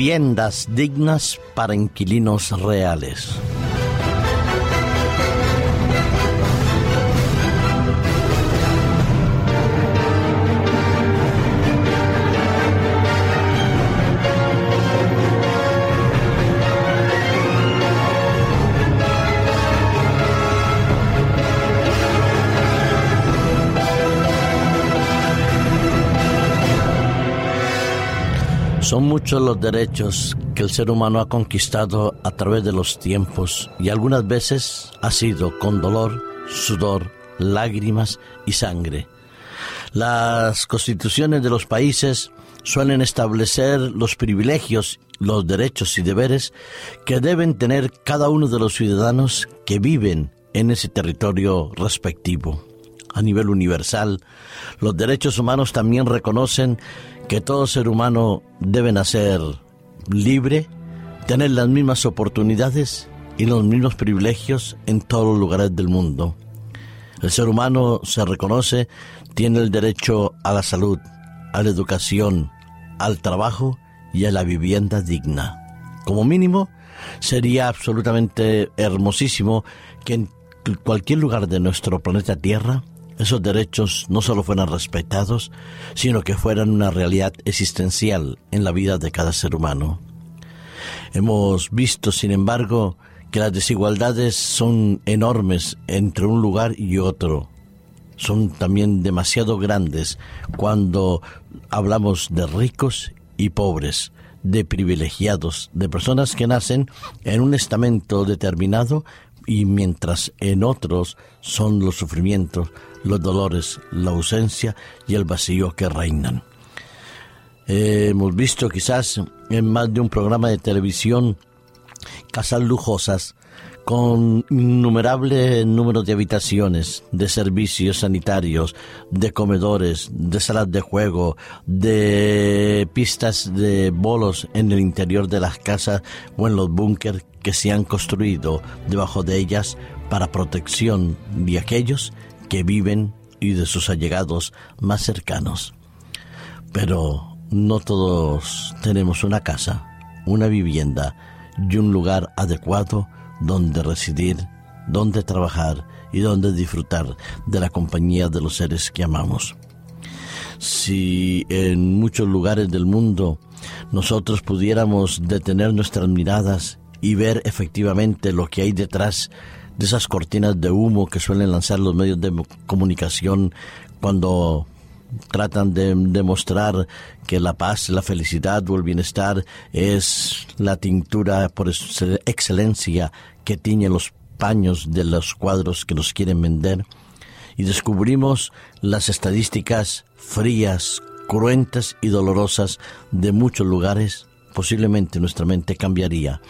Viviendas dignas para inquilinos reales. Son muchos los derechos que el ser humano ha conquistado a través de los tiempos y algunas veces ha sido con dolor, sudor, lágrimas y sangre. Las constituciones de los países suelen establecer los privilegios, los derechos y deberes que deben tener cada uno de los ciudadanos que viven en ese territorio respectivo. A nivel universal, los derechos humanos también reconocen que todo ser humano debe nacer libre, tener las mismas oportunidades y los mismos privilegios en todos los lugares del mundo. El ser humano se reconoce, tiene el derecho a la salud, a la educación, al trabajo y a la vivienda digna. Como mínimo, sería absolutamente hermosísimo que en cualquier lugar de nuestro planeta Tierra esos derechos no solo fueran respetados, sino que fueran una realidad existencial en la vida de cada ser humano. Hemos visto, sin embargo, que las desigualdades son enormes entre un lugar y otro. Son también demasiado grandes cuando hablamos de ricos y pobres, de privilegiados, de personas que nacen en un estamento determinado y mientras en otros son los sufrimientos, los dolores, la ausencia y el vacío que reinan. hemos visto quizás en más de un programa de televisión casas lujosas con innumerable número de habitaciones, de servicios sanitarios, de comedores, de salas de juego, de pistas de bolos en el interior de las casas o en los búnkers que se han construido debajo de ellas para protección de aquellos que viven y de sus allegados más cercanos. Pero no todos tenemos una casa, una vivienda y un lugar adecuado donde residir, donde trabajar y donde disfrutar de la compañía de los seres que amamos. Si en muchos lugares del mundo nosotros pudiéramos detener nuestras miradas y ver efectivamente lo que hay detrás de esas cortinas de humo que suelen lanzar los medios de comunicación cuando tratan de demostrar que la paz, la felicidad o el bienestar es la tintura por excelencia que tiñe los paños de los cuadros que nos quieren vender. Y descubrimos las estadísticas frías, cruentas y dolorosas de muchos lugares, posiblemente nuestra mente cambiaría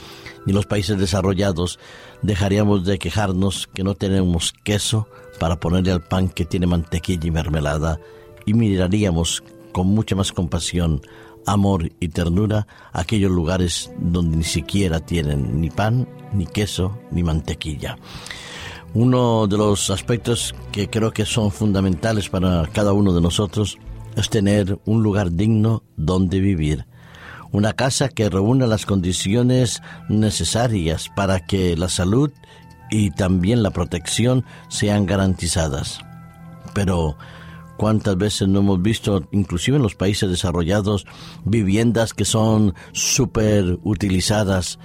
y los países desarrollados dejaríamos de quejarnos que no tenemos queso para ponerle al pan que tiene mantequilla y mermelada y miraríamos con mucha más compasión, amor y ternura aquellos lugares donde ni siquiera tienen ni pan, ni queso, ni mantequilla. Uno de los aspectos que creo que son fundamentales para cada uno de nosotros es tener un lugar digno donde vivir una casa que reúna las condiciones necesarias para que la salud y también la protección sean garantizadas. Pero cuántas veces no hemos visto, inclusive en los países desarrollados, viviendas que son súper utilizadas,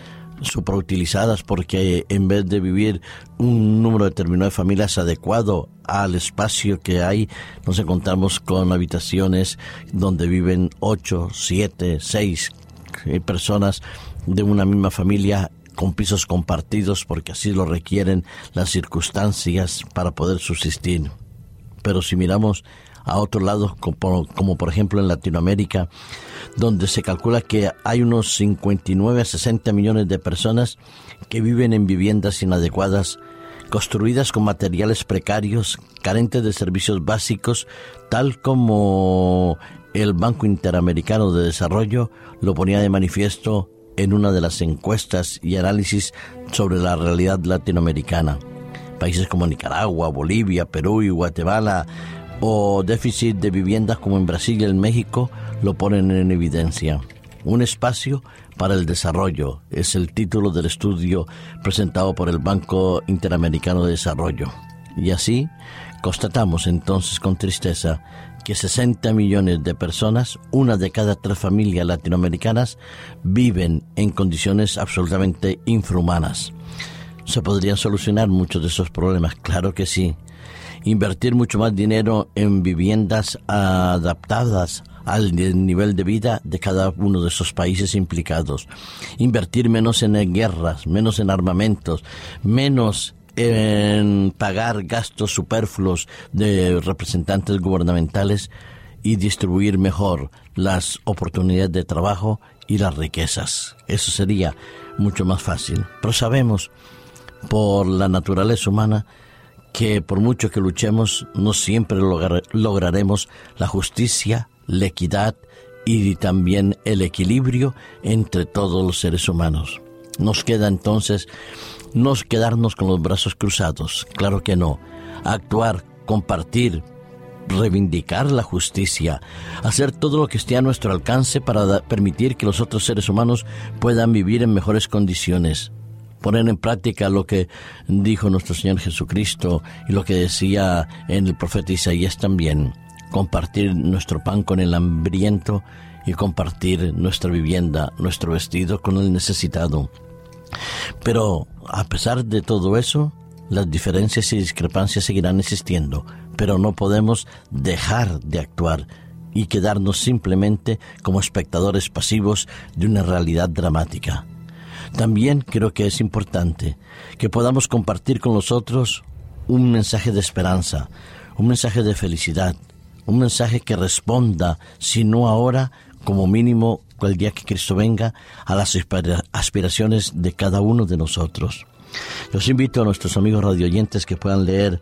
utilizadas porque en vez de vivir un número determinado de familias adecuado al espacio que hay, nos encontramos con habitaciones donde viven ocho, siete, seis personas de una misma familia con pisos compartidos porque así lo requieren las circunstancias para poder subsistir. Pero si miramos a otro lado, como, como, por ejemplo en Latinoamérica, donde se calcula que hay unos 59 a 60 millones de personas que viven en viviendas inadecuadas, construidas con materiales precarios, carentes de servicios básicos, tal como el Banco Interamericano de Desarrollo lo ponía de manifiesto en una de las encuestas y análisis sobre la realidad latinoamericana. Países como Nicaragua, Bolivia, Perú y Guatemala o déficit de viviendas como en Brasil y en México lo ponen en evidencia. Un espacio para el Desarrollo. Es el título del estudio presentado por el Banco Interamericano de Desarrollo. Y así constatamos entonces con tristeza que 60 millones de personas, una de cada tres familias latinoamericanas, viven en condiciones absolutamente infrahumanas. ¿Se podrían solucionar muchos de esos problemas? Claro que sí. Invertir mucho más dinero en viviendas adaptadas al nivel de vida de cada uno de esos países implicados. Invertir menos en guerras, menos en armamentos, menos en pagar gastos superfluos de representantes gubernamentales y distribuir mejor las oportunidades de trabajo y las riquezas. Eso sería mucho más fácil. Pero sabemos por la naturaleza humana que por mucho que luchemos no siempre lograremos la justicia, la equidad y también el equilibrio entre todos los seres humanos. Nos queda entonces no quedarnos con los brazos cruzados, claro que no. Actuar, compartir, reivindicar la justicia, hacer todo lo que esté a nuestro alcance para permitir que los otros seres humanos puedan vivir en mejores condiciones. Poner en práctica lo que dijo nuestro Señor Jesucristo y lo que decía en el profeta Isaías también. Compartir nuestro pan con el hambriento y compartir nuestra vivienda, nuestro vestido con el necesitado. Pero a pesar de todo eso, las diferencias y discrepancias seguirán existiendo, pero no podemos dejar de actuar y quedarnos simplemente como espectadores pasivos de una realidad dramática. También creo que es importante que podamos compartir con los otros un mensaje de esperanza, un mensaje de felicidad, un mensaje que responda, si no ahora, como mínimo el día que Cristo venga, a las aspiraciones de cada uno de nosotros. Los invito a nuestros amigos radioyentes que puedan leer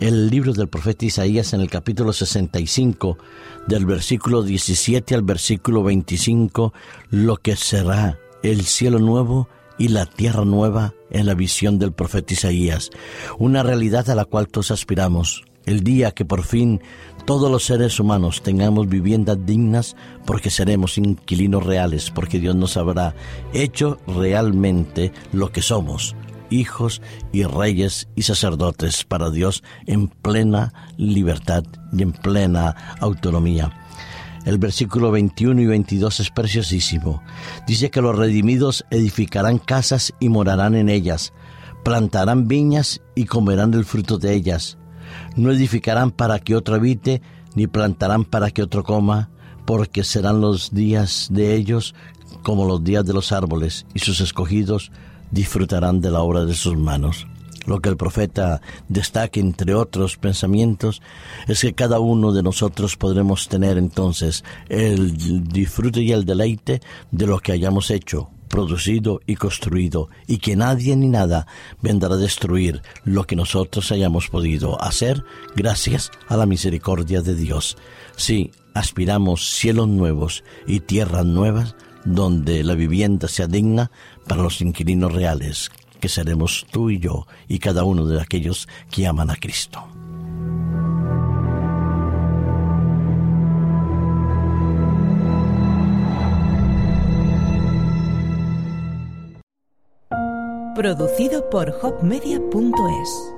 el libro del profeta Isaías en el capítulo 65, del versículo 17 al versículo 25, lo que será el cielo nuevo y la tierra nueva en la visión del profeta Isaías, una realidad a la cual todos aspiramos, el día que por fin todos los seres humanos tengamos viviendas dignas porque seremos inquilinos reales, porque Dios nos habrá hecho realmente lo que somos, hijos y reyes y sacerdotes para Dios en plena libertad y en plena autonomía. El versículo 21 y 22 es preciosísimo. Dice que los redimidos edificarán casas y morarán en ellas, plantarán viñas y comerán el fruto de ellas no edificarán para que otro habite, ni plantarán para que otro coma, porque serán los días de ellos como los días de los árboles, y sus escogidos disfrutarán de la obra de sus manos. Lo que el profeta destaca, entre otros pensamientos, es que cada uno de nosotros podremos tener entonces el disfrute y el deleite de lo que hayamos hecho producido y construido, y que nadie ni nada vendrá a destruir lo que nosotros hayamos podido hacer gracias a la misericordia de Dios. Si aspiramos cielos nuevos y tierras nuevas, donde la vivienda sea digna para los inquilinos reales, que seremos tú y yo y cada uno de aquellos que aman a Cristo. Producido por hopmedia.es